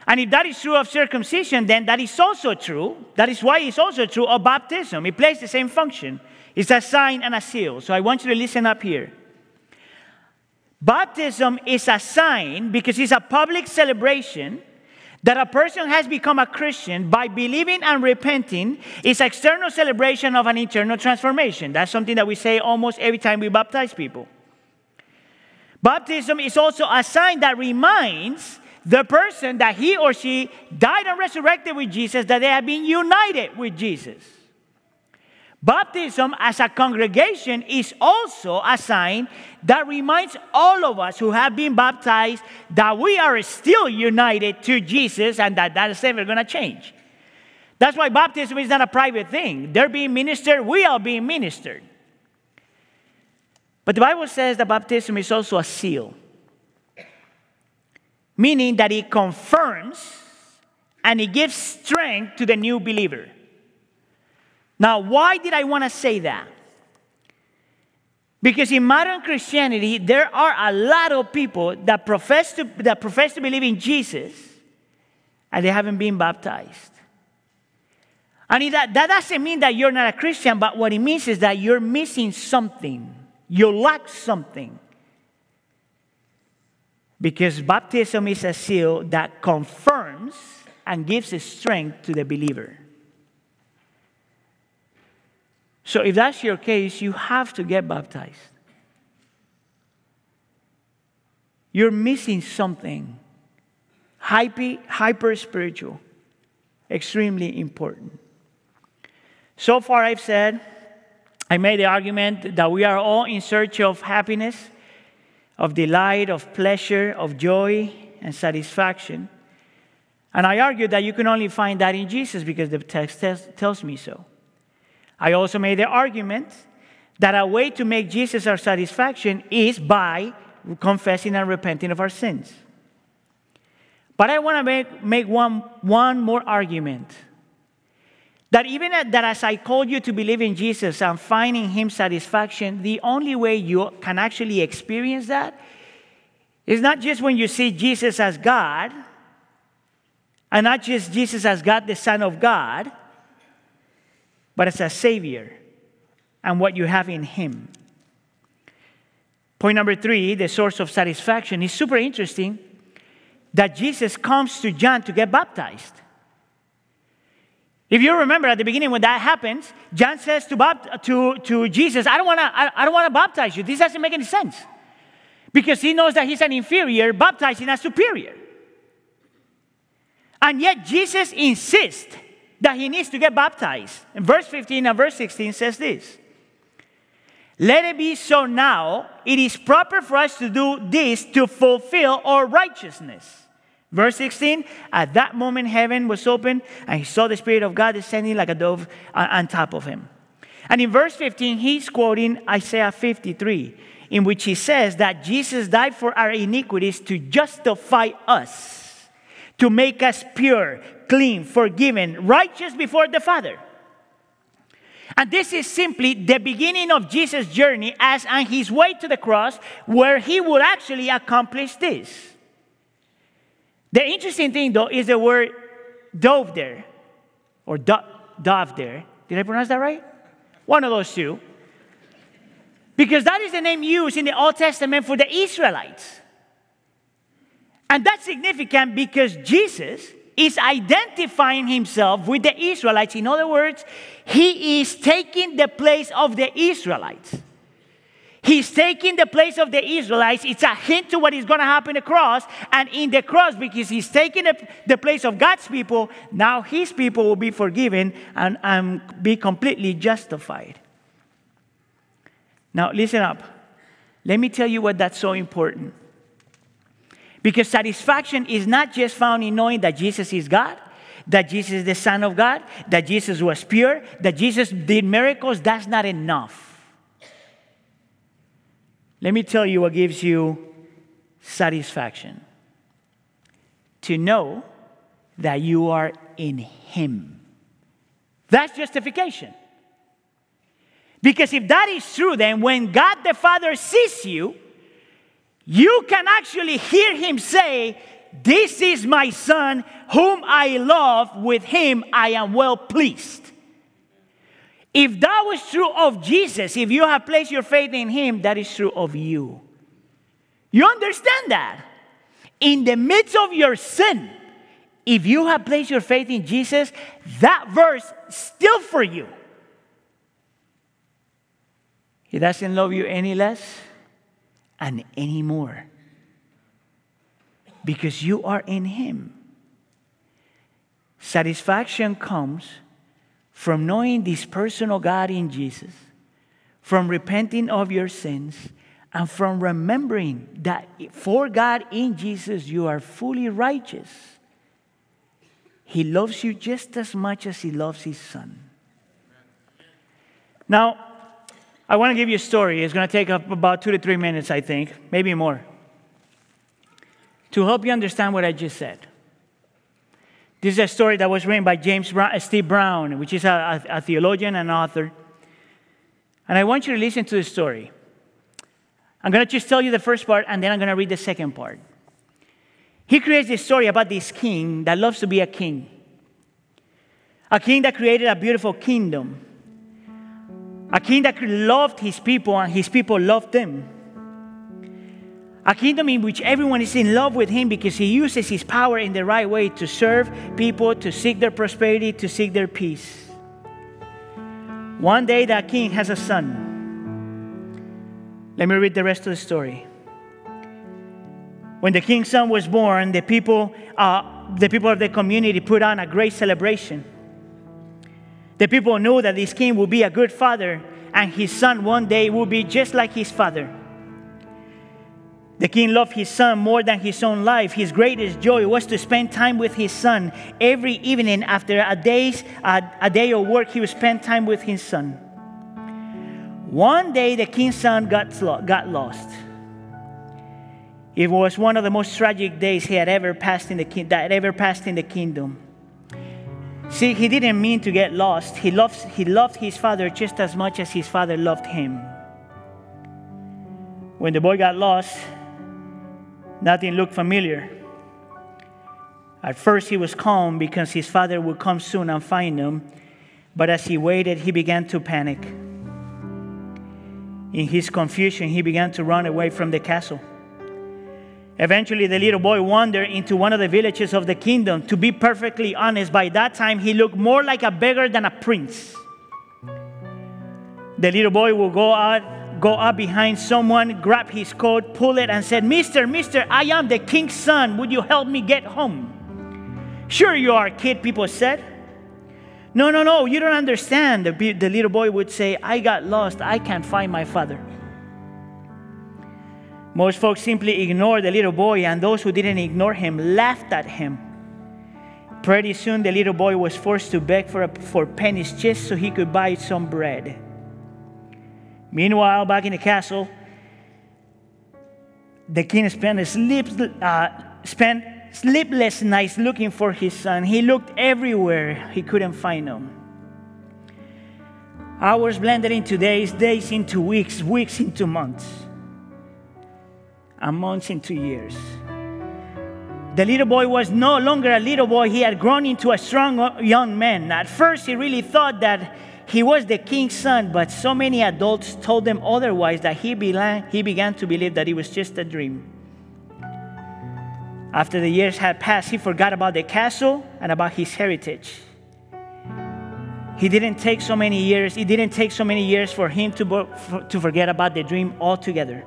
And if that is true of circumcision, then that is also true. That is why it's also true of baptism. It plays the same function. It's a sign and a seal. So I want you to listen up here. Baptism is a sign because it's a public celebration that a person has become a Christian by believing and repenting. It's external celebration of an internal transformation. That's something that we say almost every time we baptize people. Baptism is also a sign that reminds the person that he or she died and resurrected with Jesus, that they have been united with Jesus. Baptism as a congregation is also a sign that reminds all of us who have been baptized that we are still united to Jesus and that that is never going to change. That's why baptism is not a private thing. They're being ministered, we are being ministered. But the Bible says that baptism is also a seal, meaning that it confirms and it gives strength to the new believer. Now, why did I want to say that? Because in modern Christianity, there are a lot of people that profess to, that profess to believe in Jesus and they haven't been baptized. And that, that doesn't mean that you're not a Christian, but what it means is that you're missing something. You lack something. Because baptism is a seal that confirms and gives strength to the believer. So if that's your case, you have to get baptized. You're missing something hyper, spiritual, extremely important. So far, I've said, I made the argument that we are all in search of happiness, of delight, of pleasure, of joy, and satisfaction. And I argue that you can only find that in Jesus because the text tells me so. I also made the argument that a way to make Jesus our satisfaction is by confessing and repenting of our sins. But I want to make, make one, one more argument. That even at, that as I called you to believe in Jesus and finding Him satisfaction, the only way you can actually experience that is not just when you see Jesus as God, and not just Jesus as God, the Son of God, but as a Savior and what you have in Him. Point number three, the source of satisfaction, is super interesting that Jesus comes to John to get baptized. If you remember at the beginning when that happens, John says to, to, to Jesus, I don't want to I, I don't want to baptize you. This doesn't make any sense. Because he knows that he's an inferior baptizing a superior. And yet Jesus insists that he needs to get baptized. And verse 15 and verse 16 says this. Let it be so now. It is proper for us to do this to fulfill our righteousness. Verse 16, at that moment heaven was open and he saw the Spirit of God descending like a dove on top of him. And in verse 15, he's quoting Isaiah 53, in which he says that Jesus died for our iniquities to justify us, to make us pure, clean, forgiven, righteous before the Father. And this is simply the beginning of Jesus' journey as on his way to the cross, where he would actually accomplish this. The interesting thing, though, is the word dove there, or do, dove there. Did I pronounce that right? One of those two. Because that is the name used in the Old Testament for the Israelites. And that's significant because Jesus is identifying himself with the Israelites. In other words, he is taking the place of the Israelites. He's taking the place of the Israelites. It's a hint to what is going to happen across. And in the cross, because he's taking the, place of God's people, now his people will be forgiven and, and be completely justified. Now, listen up. Let me tell you what that's so important. Because satisfaction is not just found in knowing that Jesus is God, that Jesus is the Son of God, that Jesus was pure, that Jesus did miracles. That's not enough. Let me tell you what gives you satisfaction to know that you are in Him. That's justification. Because if that is true, then when God the Father sees you, you can actually hear Him say, This is my Son, whom I love, with Him I am well pleased. If that was true of Jesus, if you have placed your faith in him, that is true of you. You understand that? In the midst of your sin, if you have placed your faith in Jesus, that verse still for you. He doesn't love you any less and any more because you are in him. Satisfaction comes from knowing this personal God in Jesus, from repenting of your sins, and from remembering that for God in Jesus you are fully righteous. He loves you just as much as He loves His Son. Now, I want to give you a story. It's going to take up about two to three minutes, I think, maybe more, to help you understand what I just said. This is a story that was written by James Brown, uh, Steve Brown, which is a, a, a theologian and author. And I want you to listen to the story. I'm going to just tell you the first part, and then I'm going to read the second part. He creates this story about this king that loves to be a king, a king that created a beautiful kingdom, a king that loved his people, and his people loved him. A kingdom in which everyone is in love with him because he uses his power in the right way to serve people, to seek their prosperity, to seek their peace. One day, that king has a son. Let me read the rest of the story. When the king's son was born, the people, uh, the people of the community put on a great celebration. The people knew that this king would be a good father, and his son one day would be just like his father. The king loved his son more than his own life. His greatest joy was to spend time with his son. Every evening after a, day's, a, a day of work, he would spend time with his son. One day, the king's son got, got lost. It was one of the most tragic days he had ever passed in the that ever passed in the kingdom. See, he didn't mean to get lost. He loved, he loved his father just as much as his father loved him. When the boy got lost, Nothing looked familiar. At first, he was calm because his father would come soon and find him, but as he waited, he began to panic. In his confusion, he began to run away from the castle. Eventually, the little boy wandered into one of the villages of the kingdom. To be perfectly honest, by that time, he looked more like a beggar than a prince. The little boy would go out go up behind someone, grab his coat, pull it, and said, Mister, Mister, I am the king's son. Would you help me get home? Sure, you are, kid, people said. No, no, no, you don't understand. The, the little boy would say, I got lost. I can't find my father. Most folks simply ignored the little boy, and those who didn't ignore him laughed at him. Pretty soon, the little boy was forced to beg for, a, for pennies just so he could buy some bread. Meanwhile, back in the castle, the king spent, a sleep, uh, spent sleepless nights looking for his son. He looked everywhere, he couldn't find him. Hours blended into days, days into weeks, weeks into months, and months into years. The little boy was no longer a little boy, he had grown into a strong uh, young man. At first, he really thought that he was the king's son, but so many adults told him otherwise that he, he began to believe that it was just a dream. After the years had passed, he forgot about the castle and about his heritage. He didn't take so many years, it didn't take so many years for him to, to forget about the dream altogether.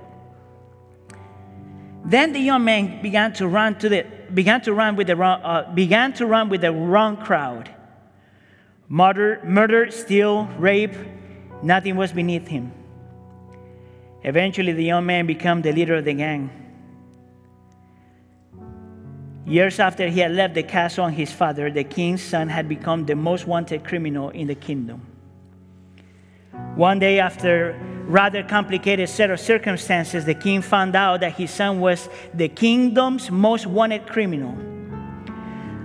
Then the young man began to run to the began to run with the wrong, uh, began to run with the wrong crowd. Murder, murder, steal, rape, nothing was beneath him. Eventually, the young man became the leader of the gang. Years after he had left the castle and his father, the king's son had become the most wanted criminal in the kingdom. One day, after rather complicated set of circumstances, the king found out that his son was the kingdom's most wanted criminal.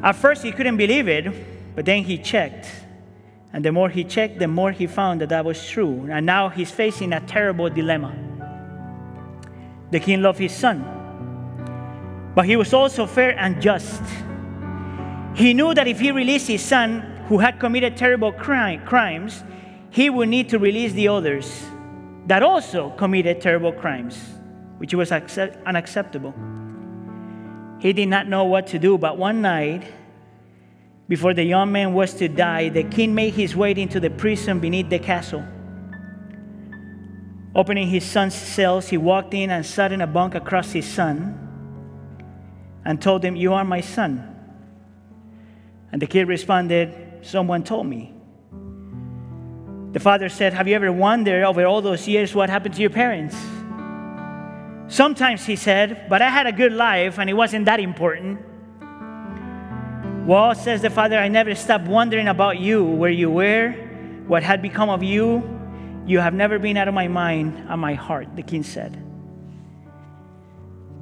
At first, he couldn't believe it, but then he checked and the more he checked, the more he found that that was true. And now he's facing a terrible dilemma. The king loved his son, but he was also fair and just. He knew that if he released his son, who had committed terrible crime, crimes, he would need to release the others that also committed terrible crimes, which was accept- unacceptable. He did not know what to do, but one night, before the young man was to die, the king made his way into the prison beneath the castle. Opening his son's cells, he walked in and sat in a bunk across his son and told him, You are my son. And the kid responded, Someone told me. The father said, Have you ever wondered over all those years what happened to your parents? Sometimes he said, But I had a good life and it wasn't that important. Well, says the father, I never stopped wondering about you, where you were, what had become of you. You have never been out of my mind and my heart, the king said.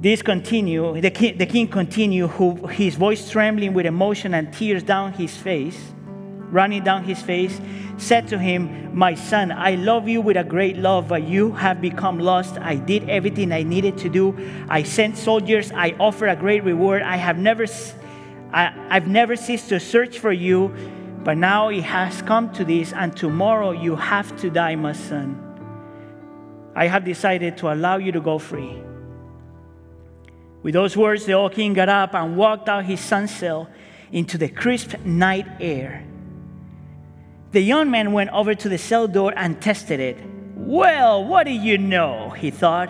This continue, the king, the king continued, who, his voice trembling with emotion and tears down his face, running down his face, said to him, My son, I love you with a great love, but you have become lost. I did everything I needed to do. I sent soldiers, I offered a great reward. I have never I, I've never ceased to search for you, but now it has come to this, and tomorrow you have to die, my son. I have decided to allow you to go free. With those words, the old king got up and walked out his son's cell into the crisp night air. The young man went over to the cell door and tested it. Well, what do you know? He thought.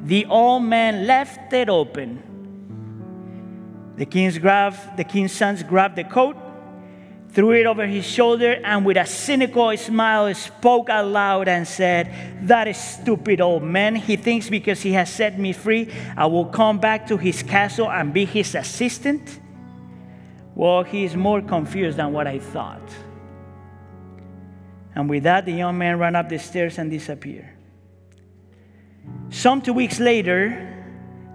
The old man left it open. The king's, grab, the king's sons grabbed the coat, threw it over his shoulder, and with a cynical smile spoke aloud and said, That is stupid old man. He thinks because he has set me free, I will come back to his castle and be his assistant. Well, he is more confused than what I thought. And with that, the young man ran up the stairs and disappeared. Some two weeks later,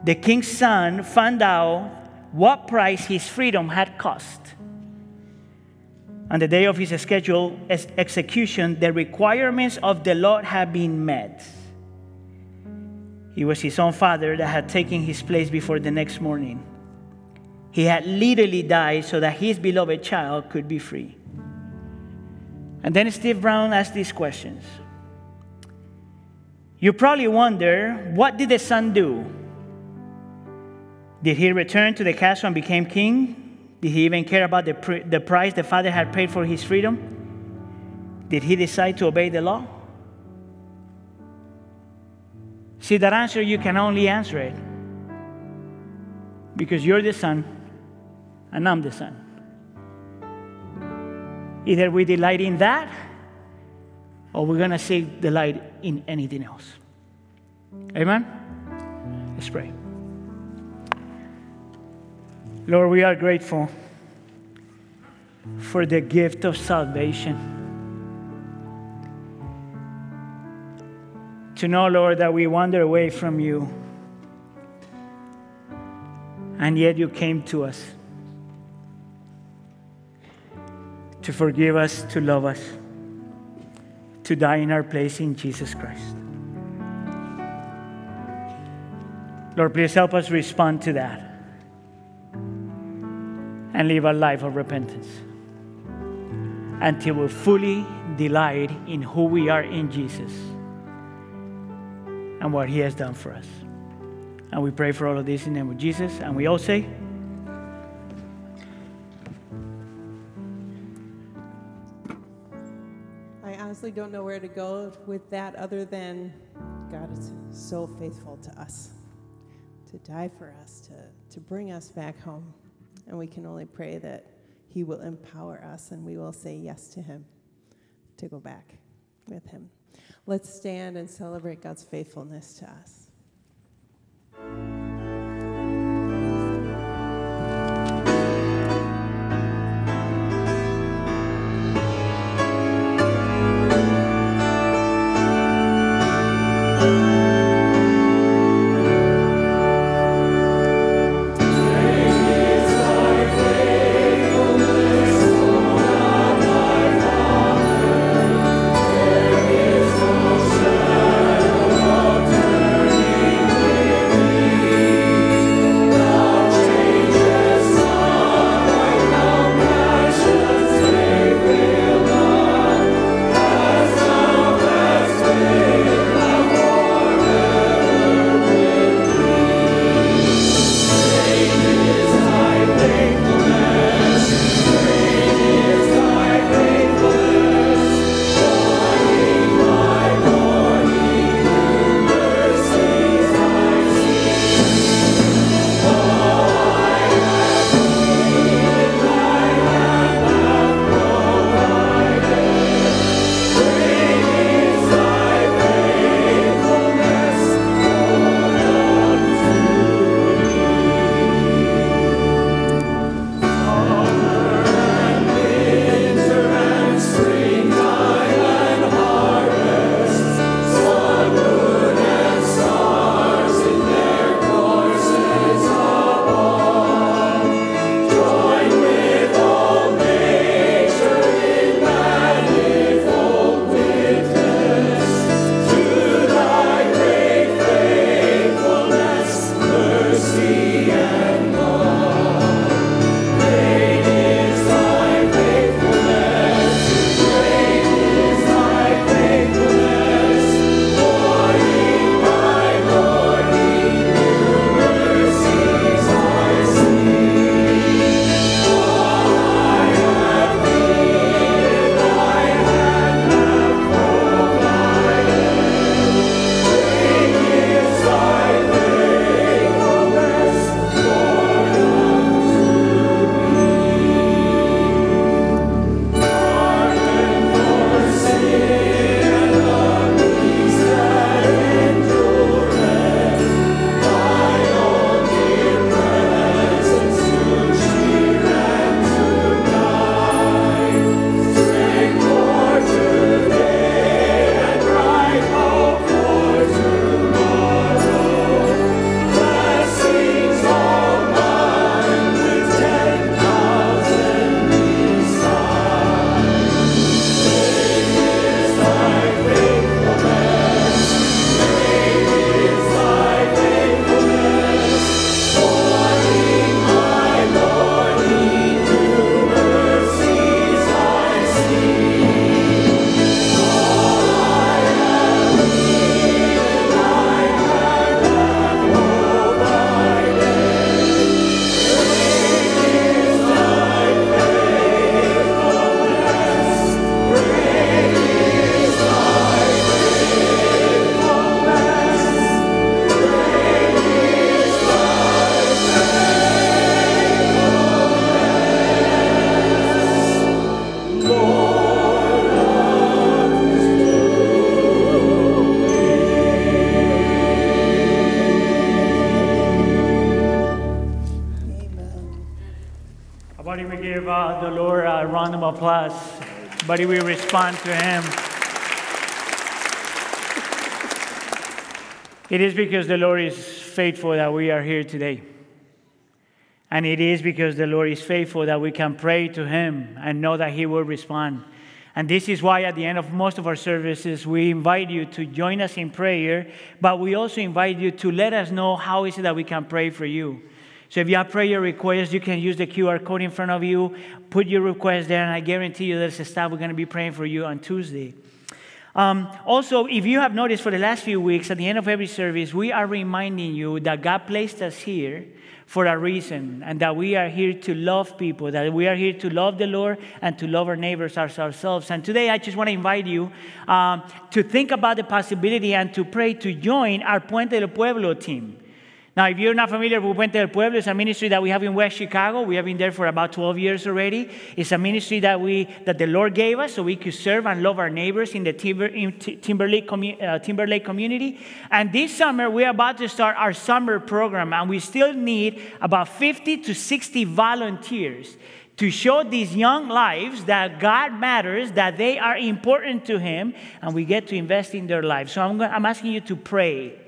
the king's son found out what price his freedom had cost. On the day of his scheduled execution, the requirements of the Lord had been met. It was his own father that had taken his place before the next morning. He had literally died so that his beloved child could be free. And then Steve Brown asked these questions. You probably wonder what did the son do? Did he return to the castle and became king? Did he even care about the, pr- the price the father had paid for his freedom? Did he decide to obey the law? See, that answer, you can only answer it because you're the son and I'm the son. Either we delight in that or we're going to seek delight in anything else. Amen? Let's pray. Lord, we are grateful for the gift of salvation. To know, Lord, that we wander away from you, and yet you came to us to forgive us, to love us, to die in our place in Jesus Christ. Lord, please help us respond to that and live a life of repentance until we fully delight in who we are in Jesus and what He has done for us. And we pray for all of this in the name of Jesus. And we all say, honestly don't know where to go with that other than God is so faithful to us, to die for us, to, to bring us back home. And we can only pray that He will empower us and we will say yes to Him to go back with Him. Let's stand and celebrate God's faithfulness to us. But we respond to Him. It is because the Lord is faithful that we are here today. And it is because the Lord is faithful that we can pray to Him and know that He will respond. And this is why at the end of most of our services, we invite you to join us in prayer, but we also invite you to let us know how is it that we can pray for you. So if you have prayer requests, you can use the QR code in front of you, put your request there, and I guarantee you there's a staff we're going to be praying for you on Tuesday. Um, also, if you have noticed for the last few weeks, at the end of every service, we are reminding you that God placed us here for a reason and that we are here to love people, that we are here to love the Lord and to love our neighbors as ourselves. And today, I just want to invite you um, to think about the possibility and to pray to join our Puente del Pueblo team. Now, if you're not familiar with Puente del Pueblo, it's a ministry that we have in West Chicago. We have been there for about 12 years already. It's a ministry that we that the Lord gave us so we could serve and love our neighbors in the Timber, in Timberlake, uh, Timberlake community. And this summer, we're about to start our summer program, and we still need about 50 to 60 volunteers to show these young lives that God matters, that they are important to Him, and we get to invest in their lives. So I'm, I'm asking you to pray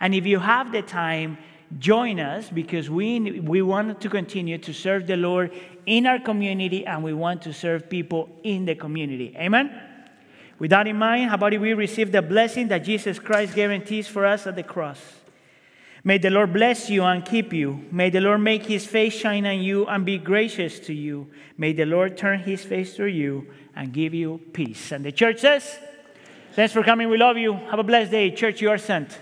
and if you have the time, join us because we, we want to continue to serve the Lord in our community and we want to serve people in the community. Amen? With that in mind, how about if we receive the blessing that Jesus Christ guarantees for us at the cross? May the Lord bless you and keep you. May the Lord make his face shine on you and be gracious to you. May the Lord turn his face to you and give you peace. And the church says, Thanks for coming. We love you. Have a blessed day. Church, you are sent.